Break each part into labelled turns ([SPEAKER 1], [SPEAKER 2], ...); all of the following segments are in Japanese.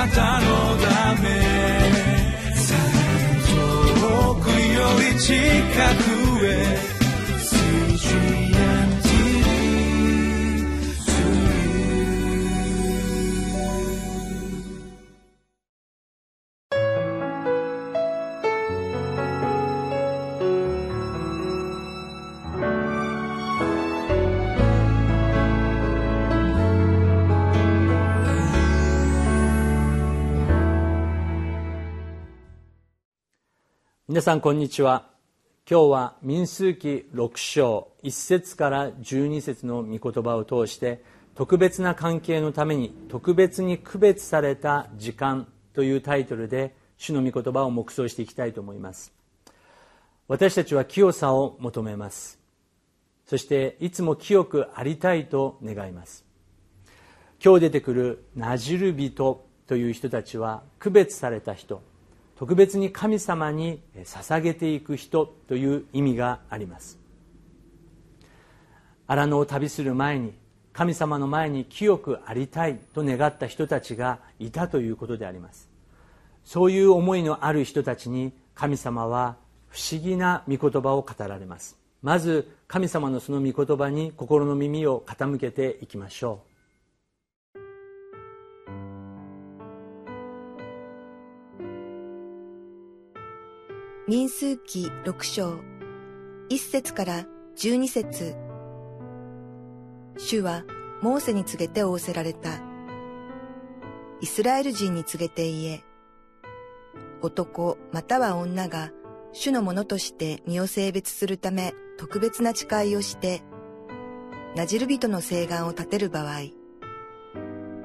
[SPEAKER 1] なたのため。遠くより近く。
[SPEAKER 2] 皆さんこんにちは。今日は民数記6章1節から12節の御言葉を通して特別な関係のために特別に区別された時間というタイトルで主の御言葉を黙想していきたいと思います。私たちは清さを求めます。そしていつも清くありたいと願います。今日出てくるなじる人という人たちは区別された人。特別に神様に捧げていく人という意味があります。荒野を旅する前に神様の前に清くありたいと願った人たちがいたということであります。そういう思いのある人たちに神様は不思議な御言葉を語られます。まず神様のその御言葉に心の耳を傾けていきましょう。
[SPEAKER 3] 民数記六章、一節から十二節。主はモーセに告げて仰せられた。イスラエル人に告げて言え。男または女が主のものとして身を性別するため特別な誓いをして、なじる人の誓願を立てる場合、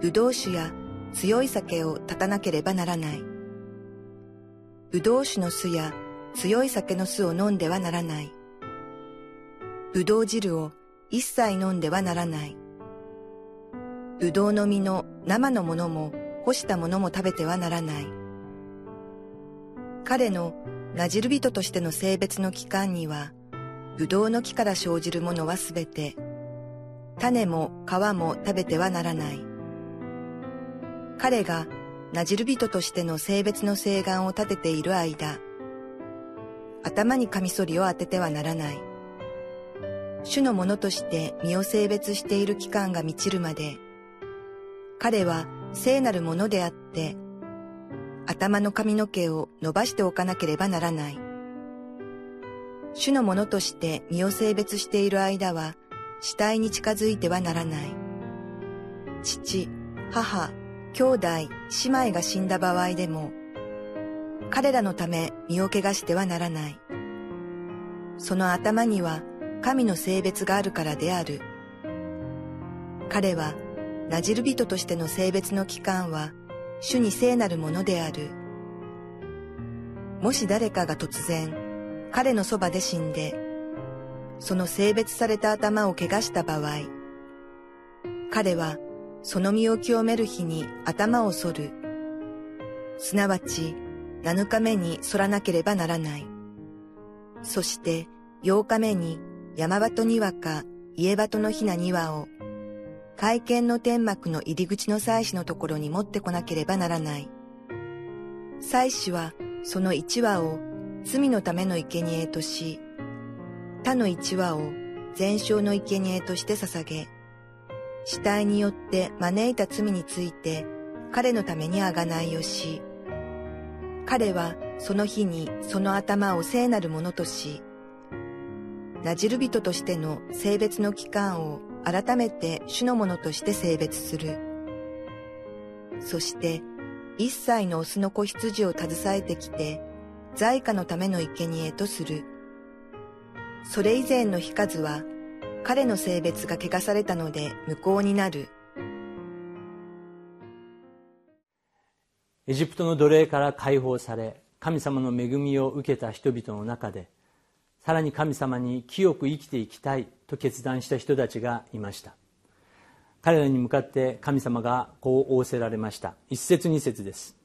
[SPEAKER 3] 葡萄酒や強い酒を立たなければならない。葡萄酒の酢や強い酒の酢を飲んではならない。ぶどう汁を一切飲んではならない。ぶどうの実の生のものも干したものも食べてはならない。彼のなじる人としての性別の期間には、ぶどうの木から生じるものはすべて、種も皮も食べてはならない。彼がなじる人としての性別の誓願を立てている間、頭にカミソリを当ててはならない。主のものとして身を性別している期間が満ちるまで、彼は聖なるものであって、頭の髪の毛を伸ばしておかなければならない。主のものとして身を性別している間は、死体に近づいてはならない。父、母、兄弟、姉妹が死んだ場合でも、彼らのため身を汚してはならない。その頭には神の性別があるからである。彼は、なじる人としての性別の期間は、主に聖なるものである。もし誰かが突然、彼のそばで死んで、その性別された頭を怪我した場合、彼は、その身を清める日に頭を剃る。すなわち、7日目に反らなければならない。そして8日目に山鳩庭か家鳩のひな庭を会見の天幕の入り口の祭司のところに持ってこなければならない。祭司はその一羽を罪のための生贄とし、他の一羽を全焼の生贄として捧げ、死体によって招いた罪について彼のためにあがないをし、彼はその日にその頭を聖なるものとし、なじる人としての性別の期間を改めて主のものとして性別する。そして、一切のオスの子羊を携えてきて、在家のための生贄とする。それ以前の日数は、彼の性別が汚されたので無効になる。
[SPEAKER 2] エジプトの奴隷から解放され神様の恵みを受けた人々の中でさらに神様に清く生きていきたいと決断した人たちがいました。彼らに向かって神様がこう仰せられました。一節二節です。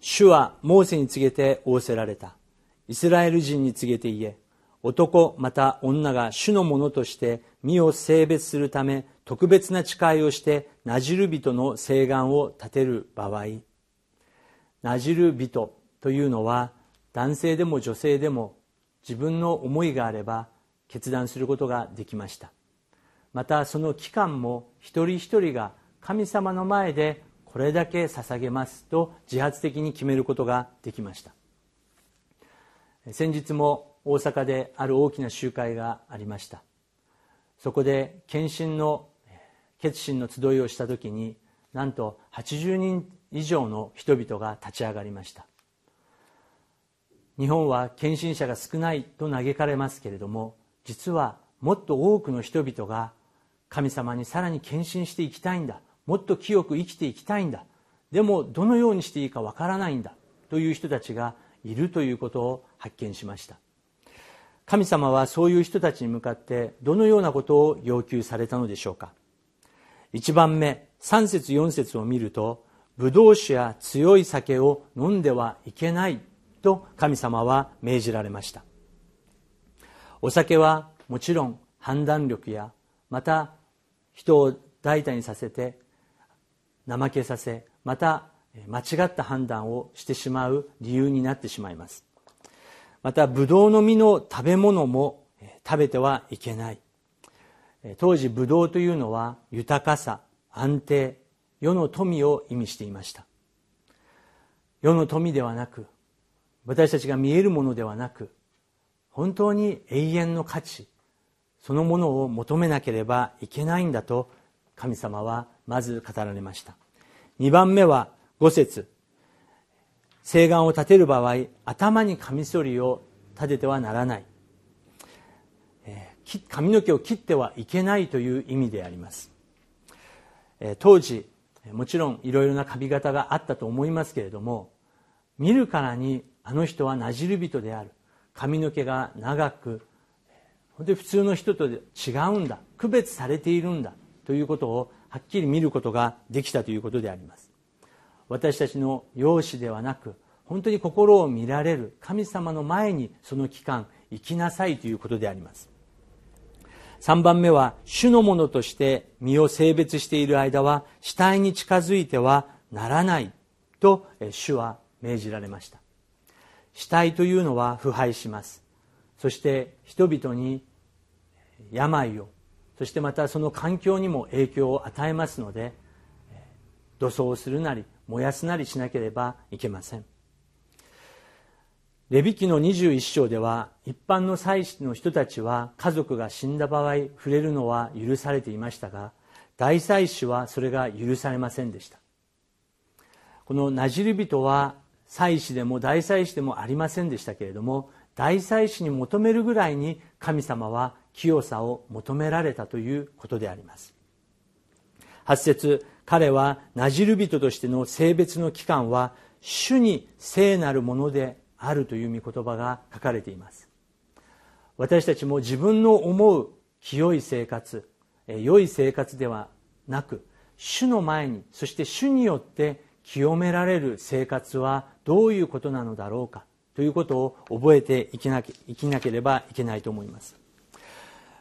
[SPEAKER 2] 主はモーセに告げて仰せられた。イスラエル人に告げて言え男また女が主のものとして身を性別するため特別な誓いをしてなじる人の誓願を立てる場合。なじる人というのは男性でも女性でも自分の思いがあれば決断することができました。またその期間も一人一人が神様の前でこれだけ捧げますと自発的に決めることができました。先日も大阪である大きな集会がありました。そこで献身の決心の集いをした時になんと80人以上の人々が立ち上がりました。日本は献身者が少ないと嘆かれますけれども実はもっと多くの人々が神様にさらに献身していきたいんだもっと清く生きていきたいんだでもどのようにしていいかわからないんだという人たちがいるということを発見しました。神様はそういう人たちに向かってどのようなことを要求されたのでしょうか。1番目3節4節を見るとブドウ酒や強い酒を飲んではいけないと神様は命じられました。お酒はもちろん判断力やまた人を大胆にさせて怠けさせまた間違った判断をしてしまう理由になってしまいます。またブドウの実の食べ物も食べてはいけない。当時ブドウというのは豊かさ安定世の富を意味していました。世の富ではなく私たちが見えるものではなく本当に永遠の価値そのものを求めなければいけないんだと神様はまず語られました。2番目は5節。誓願を立てる場合頭にカミソリを立ててはならない。髪の毛を切ってはいけないという意味であります。当時もちろんいろいろな髪型があったと思いますけれども見るからにあの人はなじる人である。髪の毛が長く本当に普通の人と違うんだ。区別されているんだ。ということをはっきり見ることができたということであります。私たちの容姿ではなく本当に心を見られる神様の前にその期間生きなさいということであります。3番目は主のものとして身を性別している間は死体に近づいてはならないと主は命じられました。死体というのは腐敗します。そして人々に病をそしてまたその環境にも影響を与えますので土葬するなり燃やすなりしなければいけません。レビ記の21章では一般の祭司の人たちは家族が死んだ場合触れるのは許されていましたが大祭司はそれが許されませんでした。このなじる人は祭司でも大祭司でもありませんでしたけれども大祭司に求めるぐらいに神様は清さを求められたということであります。8節彼はなじる人としての性別の期間は主に聖なるものであるという御言葉が書かれています。私たちも自分の思う清い生活良い生活ではなく主の前にそして主によって清められる生活はどういうことなのだろうかということを覚えていきな生きなければいけないと思います。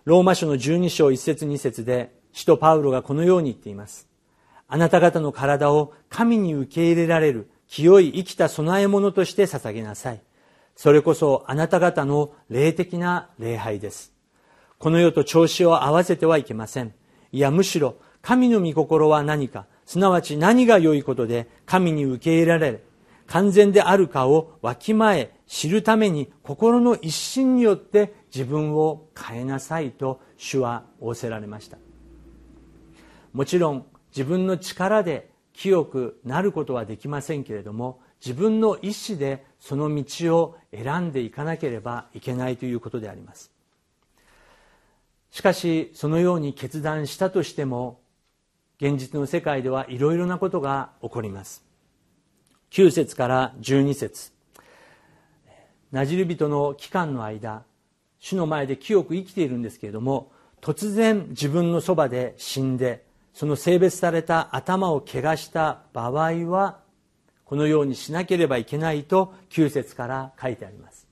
[SPEAKER 2] ローマ書の12章1節2節で使徒パウロがこのように言っています。あなた方の体を神に受け入れられる清い生きた供え物として捧げなさい。それこそあなた方の霊的な礼拝です。この世と調子を合わせてはいけません。いや、むしろ神の御心は何か、すなわち何が良いことで神に受け入れられ、完全であるかをわきまえ知るために心の一心によって自分を変えなさいと主は仰せられました。もちろん自分の力で清くなることはできませんけれども自分の意思でその道を選んでいかなければいけないということであります。しかしそのように決断したとしても現実の世界ではいろいろなことが起こります。9節から12節。なじる人の期間の間主の前で清く生きているんですけれども突然自分のそばで死んでその性別された頭を怪我した場合はこのようにしなければいけないと9節から書いてあります。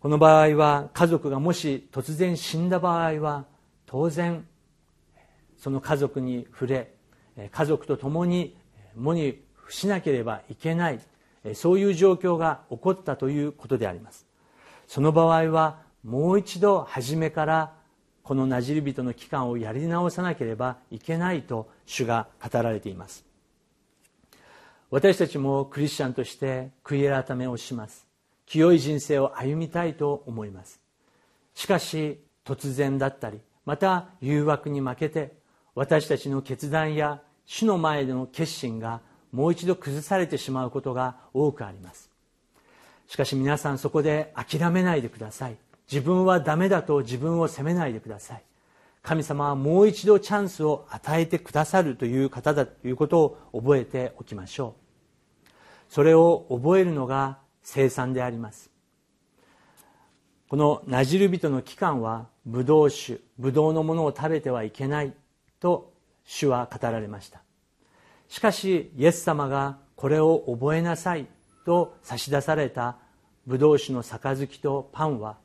[SPEAKER 2] この場合は家族がもし突然死んだ場合は当然その家族に触れ家族と共に喪にしなければいけないそういう状況が起こったということであります。その場合はもう一度初めからこのなじり人の期間をやり直さなければいけないと主が語られています。私たちもクリスチャンとして悔い改めをします。清い人生を歩みたいと思います。しかし突然だったりまた誘惑に負けて私たちの決断や主の前での決心がもう一度崩されてしまうことが多くあります。しかし皆さんそこで諦めないでください。自分はダメだと自分を責めないでください。神様はもう一度チャンスを与えてくださるという方だということを覚えておきましょう。それを覚えるのが生産であります。このなじる人の期間はブドウ酒ブドウのものを食べてはいけないと主は語られました。しかしイエス様がこれを覚えなさいと差し出されたブドウ酒の杯とパンは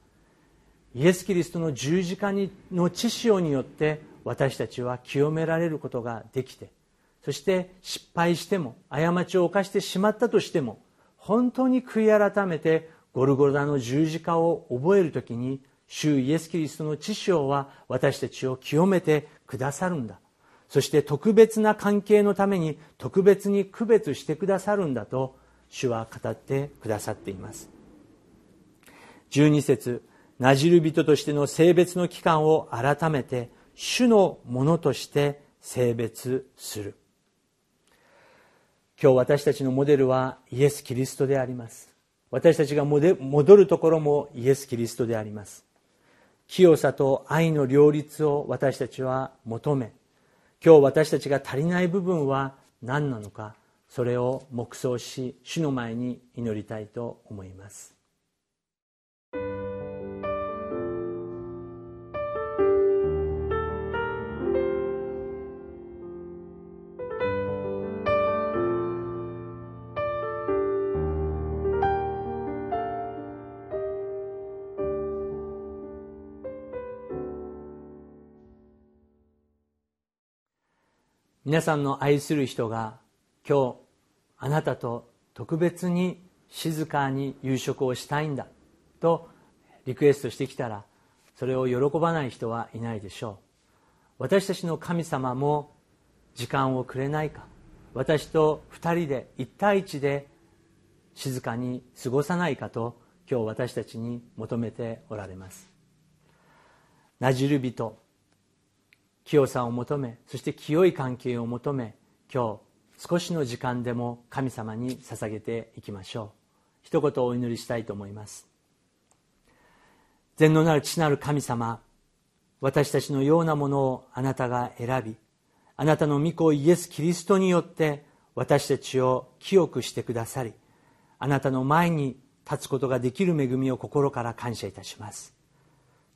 [SPEAKER 2] イエス・キリストの十字架の知潮によって私たちは清められることができてそして失敗しても過ちを犯してしまったとしても本当に悔い改めてゴルゴダの十字架を覚える時に主イエス・キリストの知潮は私たちを清めてくださるんだ。そして特別な関係のために特別に区別してくださるんだと主は語ってくださっています。12節なじる人としての性別の期間を改めて主のものとして性別する。今日私たちのモデルはイエス・キリストであります。私たちが戻るところもイエス・キリストであります。清さと愛の両立を私たちは求め今日私たちが足りない部分は何なのかそれを黙想し主の前に祈りたいと思います。皆さんの愛する人が今日あなたと特別に静かに夕食をしたいんだとリクエストしてきたらそれを喜ばない人はいないでしょう。私たちの神様も時間をくれないか。私と2人で1対1で静かに過ごさないかと今日私たちに求めておられます。なじる人清さを求めそして清い関係を求め今日少しの時間でも神様に捧げていきましょう。一言お祈りしたいと思います。全能なる父なる神様私たちのようなものをあなたが選びあなたの御子イエス・キリストによって私たちを清くしてくださりあなたの前に立つことができる恵みを心から感謝いたします。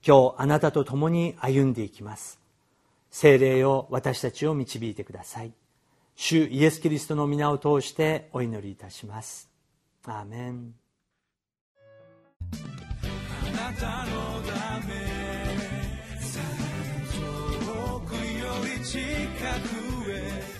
[SPEAKER 2] 今日あなたと共に歩んでいきます。精霊を私たちを導いてください。主イエス・キリストの皆を通してお祈りいたします。アーメン。
[SPEAKER 1] あなたのため遠くより近くへ